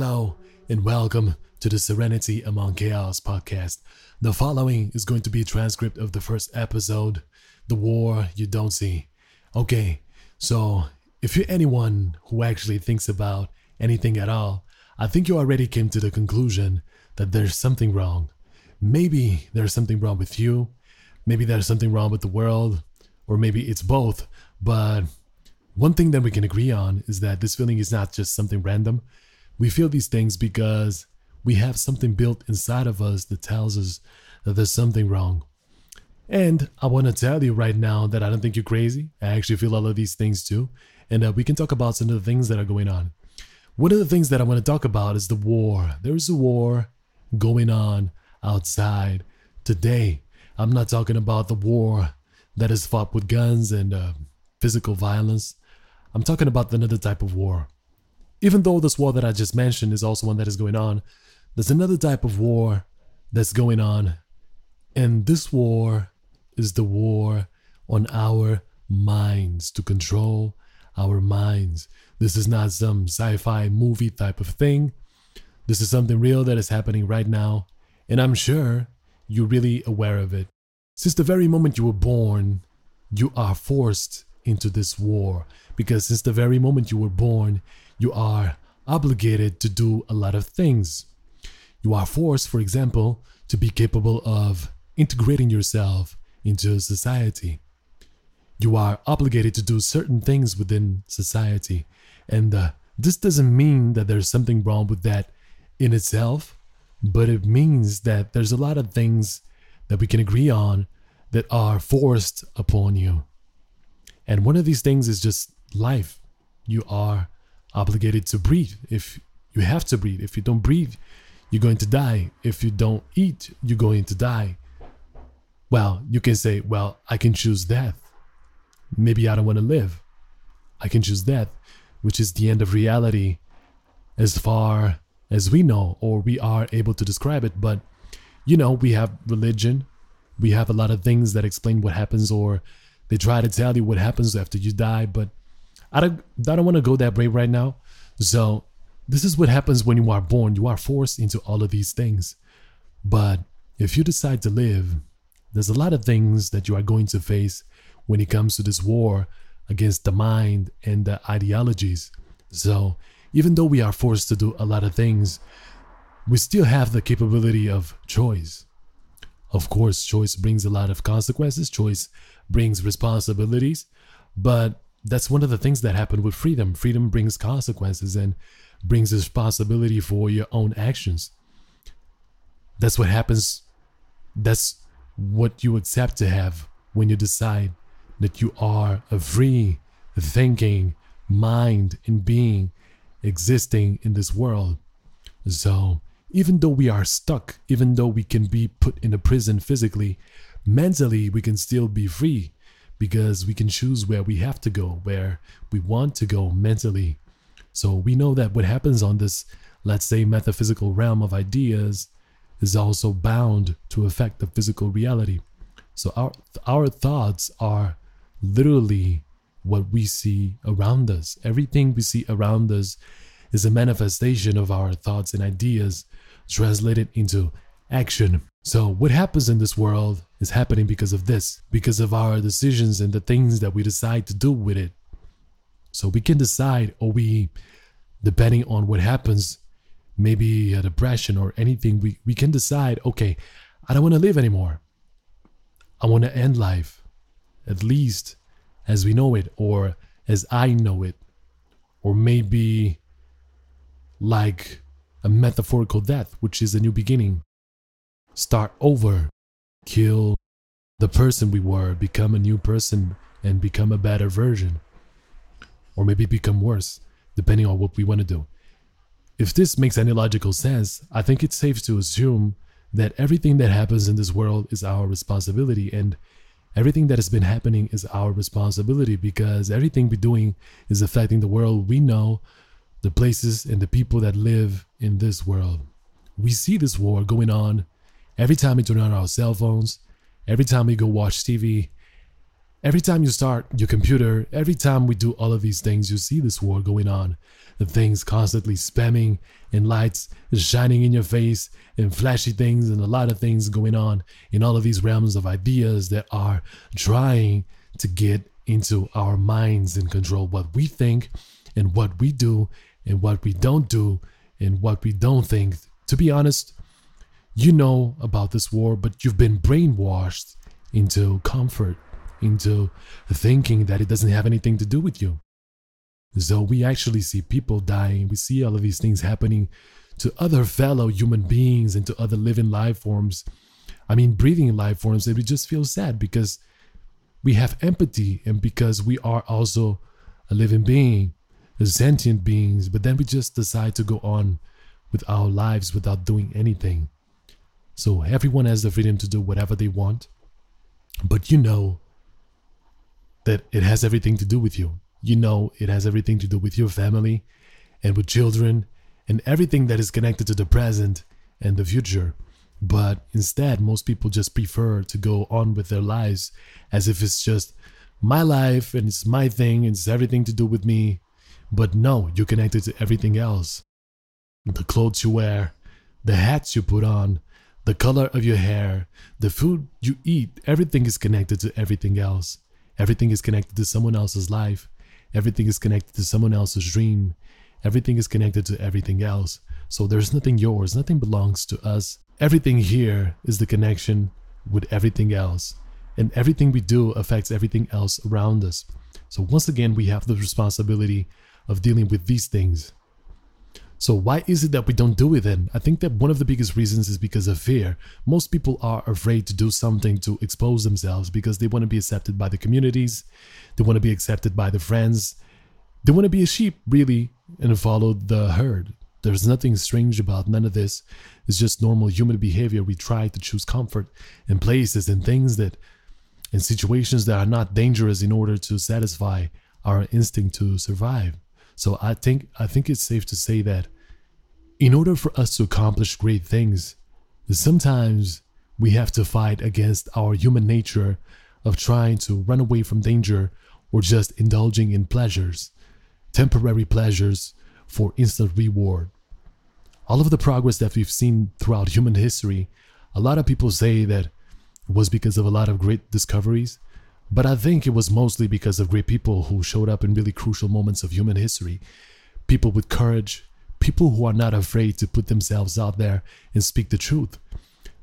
Hello, and welcome to the Serenity Among Chaos podcast. The following is going to be a transcript of the first episode, The War You Don't See. Okay, so if you're anyone who actually thinks about anything at all, I think you already came to the conclusion that there's something wrong. Maybe there's something wrong with you, maybe there's something wrong with the world, or maybe it's both. But one thing that we can agree on is that this feeling is not just something random. We feel these things because we have something built inside of us that tells us that there's something wrong. And I want to tell you right now that I don't think you're crazy. I actually feel all of these things too. And uh, we can talk about some of the things that are going on. One of the things that I want to talk about is the war. There's a war going on outside today. I'm not talking about the war that is fought with guns and uh, physical violence. I'm talking about another type of war. Even though this war that I just mentioned is also one that is going on, there's another type of war that's going on. And this war is the war on our minds to control our minds. This is not some sci fi movie type of thing. This is something real that is happening right now. And I'm sure you're really aware of it. Since the very moment you were born, you are forced into this war. Because since the very moment you were born, you are obligated to do a lot of things. You are forced, for example, to be capable of integrating yourself into society. You are obligated to do certain things within society. And uh, this doesn't mean that there's something wrong with that in itself, but it means that there's a lot of things that we can agree on that are forced upon you. And one of these things is just life. You are obligated to breathe. If you have to breathe, if you don't breathe, you're going to die. If you don't eat, you're going to die. Well, you can say, well, I can choose death. Maybe I don't want to live. I can choose death, which is the end of reality as far as we know or we are able to describe it. But, you know, we have religion, we have a lot of things that explain what happens or they try to tell you what happens after you die. But I don't, I don't want to go that way right now. So, this is what happens when you are born. You are forced into all of these things. But if you decide to live, there's a lot of things that you are going to face when it comes to this war against the mind and the ideologies. So, even though we are forced to do a lot of things, we still have the capability of choice. Of course, choice brings a lot of consequences, choice brings responsibilities, but that's one of the things that happen with freedom. Freedom brings consequences and brings responsibility for your own actions. That's what happens. That's what you accept to have when you decide that you are a free thinking mind and being existing in this world. So, even though we are stuck, even though we can be put in a prison physically, mentally we can still be free because we can choose where we have to go, where we want to go mentally. So we know that what happens on this, let's say, metaphysical realm of ideas is also bound to affect the physical reality. So our our thoughts are literally what we see around us. Everything we see around us is a manifestation of our thoughts and ideas translated into action. So, what happens in this world is happening because of this, because of our decisions and the things that we decide to do with it. So, we can decide, or we, depending on what happens, maybe a depression or anything, we, we can decide, okay, I don't want to live anymore. I want to end life, at least as we know it, or as I know it, or maybe like a metaphorical death, which is a new beginning. Start over, kill the person we were, become a new person, and become a better version. Or maybe become worse, depending on what we want to do. If this makes any logical sense, I think it's safe to assume that everything that happens in this world is our responsibility and everything that has been happening is our responsibility because everything we're doing is affecting the world we know, the places and the people that live in this world. We see this war going on every time we turn on our cell phones, every time we go watch TV, Every time you start your computer, every time we do all of these things, you see this war going on. The things constantly spamming and lights shining in your face and flashy things and a lot of things going on in all of these realms of ideas that are trying to get into our minds and control what we think and what we do and what we don't do and what we don't think. To be honest, you know about this war, but you've been brainwashed into comfort, into thinking that it doesn't have anything to do with you. So we actually see people dying, we see all of these things happening to other fellow human beings and to other living life forms. I mean, breathing life forms, and we just feel sad because we have empathy and because we are also a living being, sentient beings, but then we just decide to go on with our lives without doing anything. So everyone has the freedom to do whatever they want, but you know that it has everything to do with you. You know it has everything to do with your family and with children and everything that is connected to the present and the future. But instead, most people just prefer to go on with their lives as if it's just my life and it's my thing and it's everything to do with me. But no, you're connected to everything else. The clothes you wear, the hats you put on, the color of your hair, the food you eat, everything is connected to everything else. Everything is connected to someone else's life. Everything is connected to someone else's dream. Everything is connected to everything else. So there's nothing yours, nothing belongs to us. Everything here is the connection with everything else. And everything we do affects everything else around us. So once again, we have the responsibility of dealing with these things. So why is it that we don't do it then? I think that one of the biggest reasons is because of fear. Most people are afraid to do something to expose themselves because they want to be accepted by the communities, they want to be accepted by the friends, they want to be a sheep, really, and follow the herd. There's nothing strange about none of this. It's just normal human behavior. We try to choose comfort in places and things that, in situations that are not dangerous in order to satisfy our instinct to survive. So I think I think it's safe to say that in order for us to accomplish great things, sometimes we have to fight against our human nature of trying to run away from danger or just indulging in pleasures temporary pleasures for instant reward. All of the progress that we've seen throughout human history, a lot of people say that was because of a lot of great discoveries, but I think it was mostly because of great people who showed up in really crucial moments of human history. People with courage, people who are not afraid to put themselves out there and speak the truth.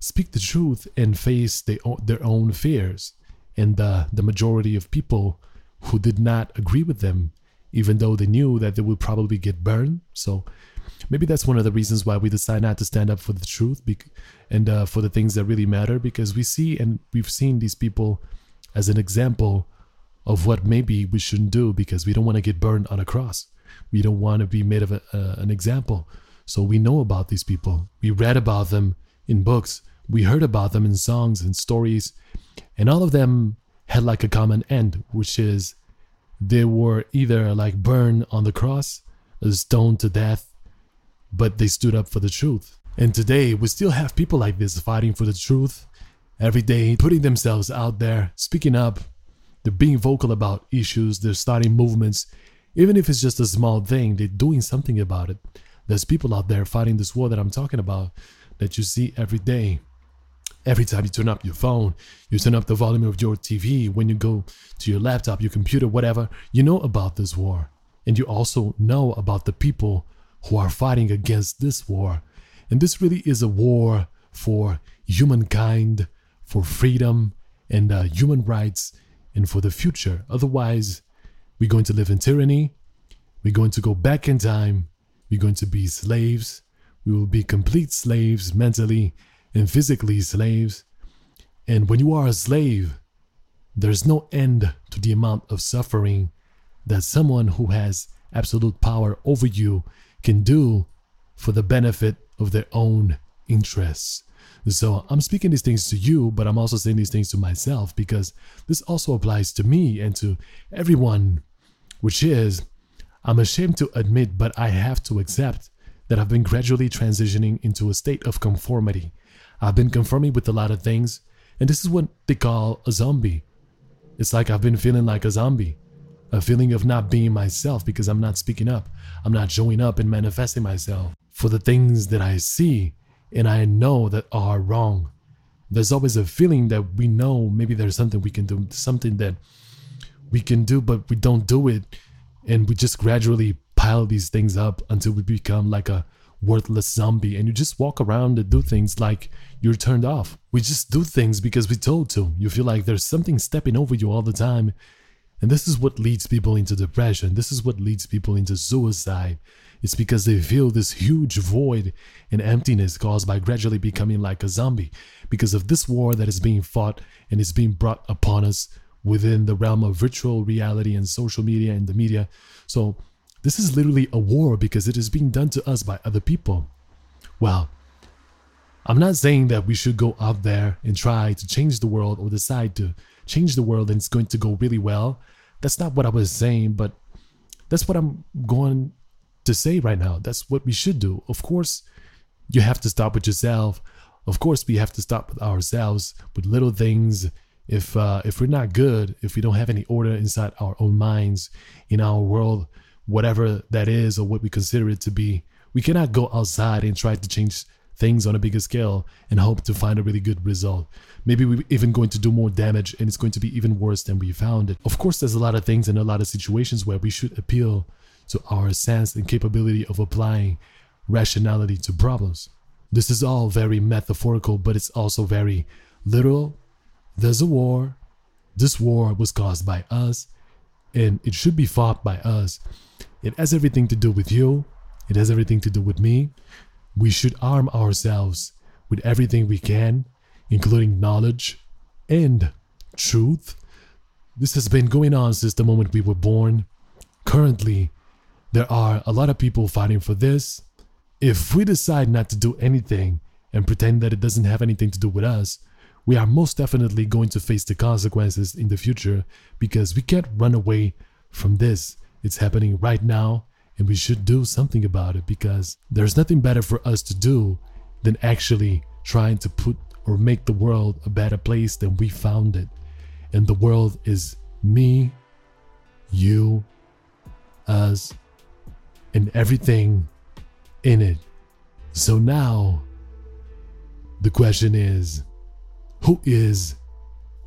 Speak the truth and face their own fears. And uh, the majority of people who did not agree with them even though they knew that they would probably get burned. So maybe that's one of the reasons why we decide not to stand up for the truth and uh, for the things that really matter because we see and we've seen these people as an example of what maybe we shouldn't do because we don't want to get burned on a cross. We don't want to be made of a, an example. So we know about these people. We read about them in books. We heard about them in songs and stories. And all of them had like a common end, which is they were either like burned on the cross, stoned to death, but they stood up for the truth. And today, we still have people like this fighting for the truth every day, putting themselves out there, speaking up. They're being vocal about issues, they're starting movements. Even if it's just a small thing, they're doing something about it. There's people out there fighting this war that I'm talking about that you see every day. Every time you turn up your phone, you turn up the volume of your TV, when you go to your laptop, your computer, whatever, you know about this war. And you also know about the people who are fighting against this war. And this really is a war for humankind, for freedom and uh, human rights, and for the future. Otherwise, we're going to live in tyranny. We're going to go back in time. We're going to be slaves. We will be complete slaves mentally and physically slaves. And when you are a slave, there's no end to the amount of suffering that someone who has absolute power over you can do for the benefit of their own interests. So I'm speaking these things to you, but I'm also saying these things to myself because this also applies to me and to everyone, which is I'm ashamed to admit, but I have to accept that I've been gradually transitioning into a state of conformity I've been conforming with a lot of things, and this is what they call a zombie. It's like I've been feeling like a zombie, a feeling of not being myself because I'm not speaking up. I'm not showing up and manifesting myself for the things that I see and I know that are wrong. There's always a feeling that we know maybe there's something we can do, something that we can do, but we don't do it. And we just gradually pile these things up until we become like a worthless zombie and you just walk around and do things like you're turned off. We just do things because we're told to. You feel like there's something stepping over you all the time. And this is what leads people into depression. This is what leads people into suicide. It's because they feel this huge void and emptiness caused by gradually becoming like a zombie because of this war that is being fought and is being brought upon us within the realm of virtual reality and social media and the media. So this is literally a war because it is being done to us by other people. Well, I'm not saying that we should go out there and try to change the world or decide to change the world and it's going to go really well. That's not what I was saying, but that's what I'm going to say right now. That's what we should do. Of course, you have to stop with yourself. Of course, we have to stop with ourselves with little things. If uh, if we're not good, if we don't have any order inside our own minds, in our world, whatever that is or what we consider it to be. We cannot go outside and try to change things on a bigger scale and hope to find a really good result. Maybe we're even going to do more damage and it's going to be even worse than we found it. Of course, there's a lot of things and a lot of situations where we should appeal to our sense and capability of applying rationality to problems. This is all very metaphorical, but it's also very literal. There's a war. This war was caused by us, and it should be fought by us. It has everything to do with you. It has everything to do with me. We should arm ourselves with everything we can, including knowledge and truth. This has been going on since the moment we were born. Currently, there are a lot of people fighting for this. If we decide not to do anything and pretend that it doesn't have anything to do with us, we are most definitely going to face the consequences in the future because we can't run away from this. It's happening right now, and we should do something about it because there's nothing better for us to do than actually trying to put or make the world a better place than we found it. And the world is me, you, us, and everything in it. So now, the question is who is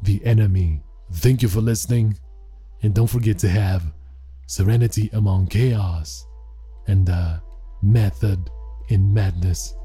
the enemy? Thank you for listening, and don't forget to have serenity among chaos, and a method in madness.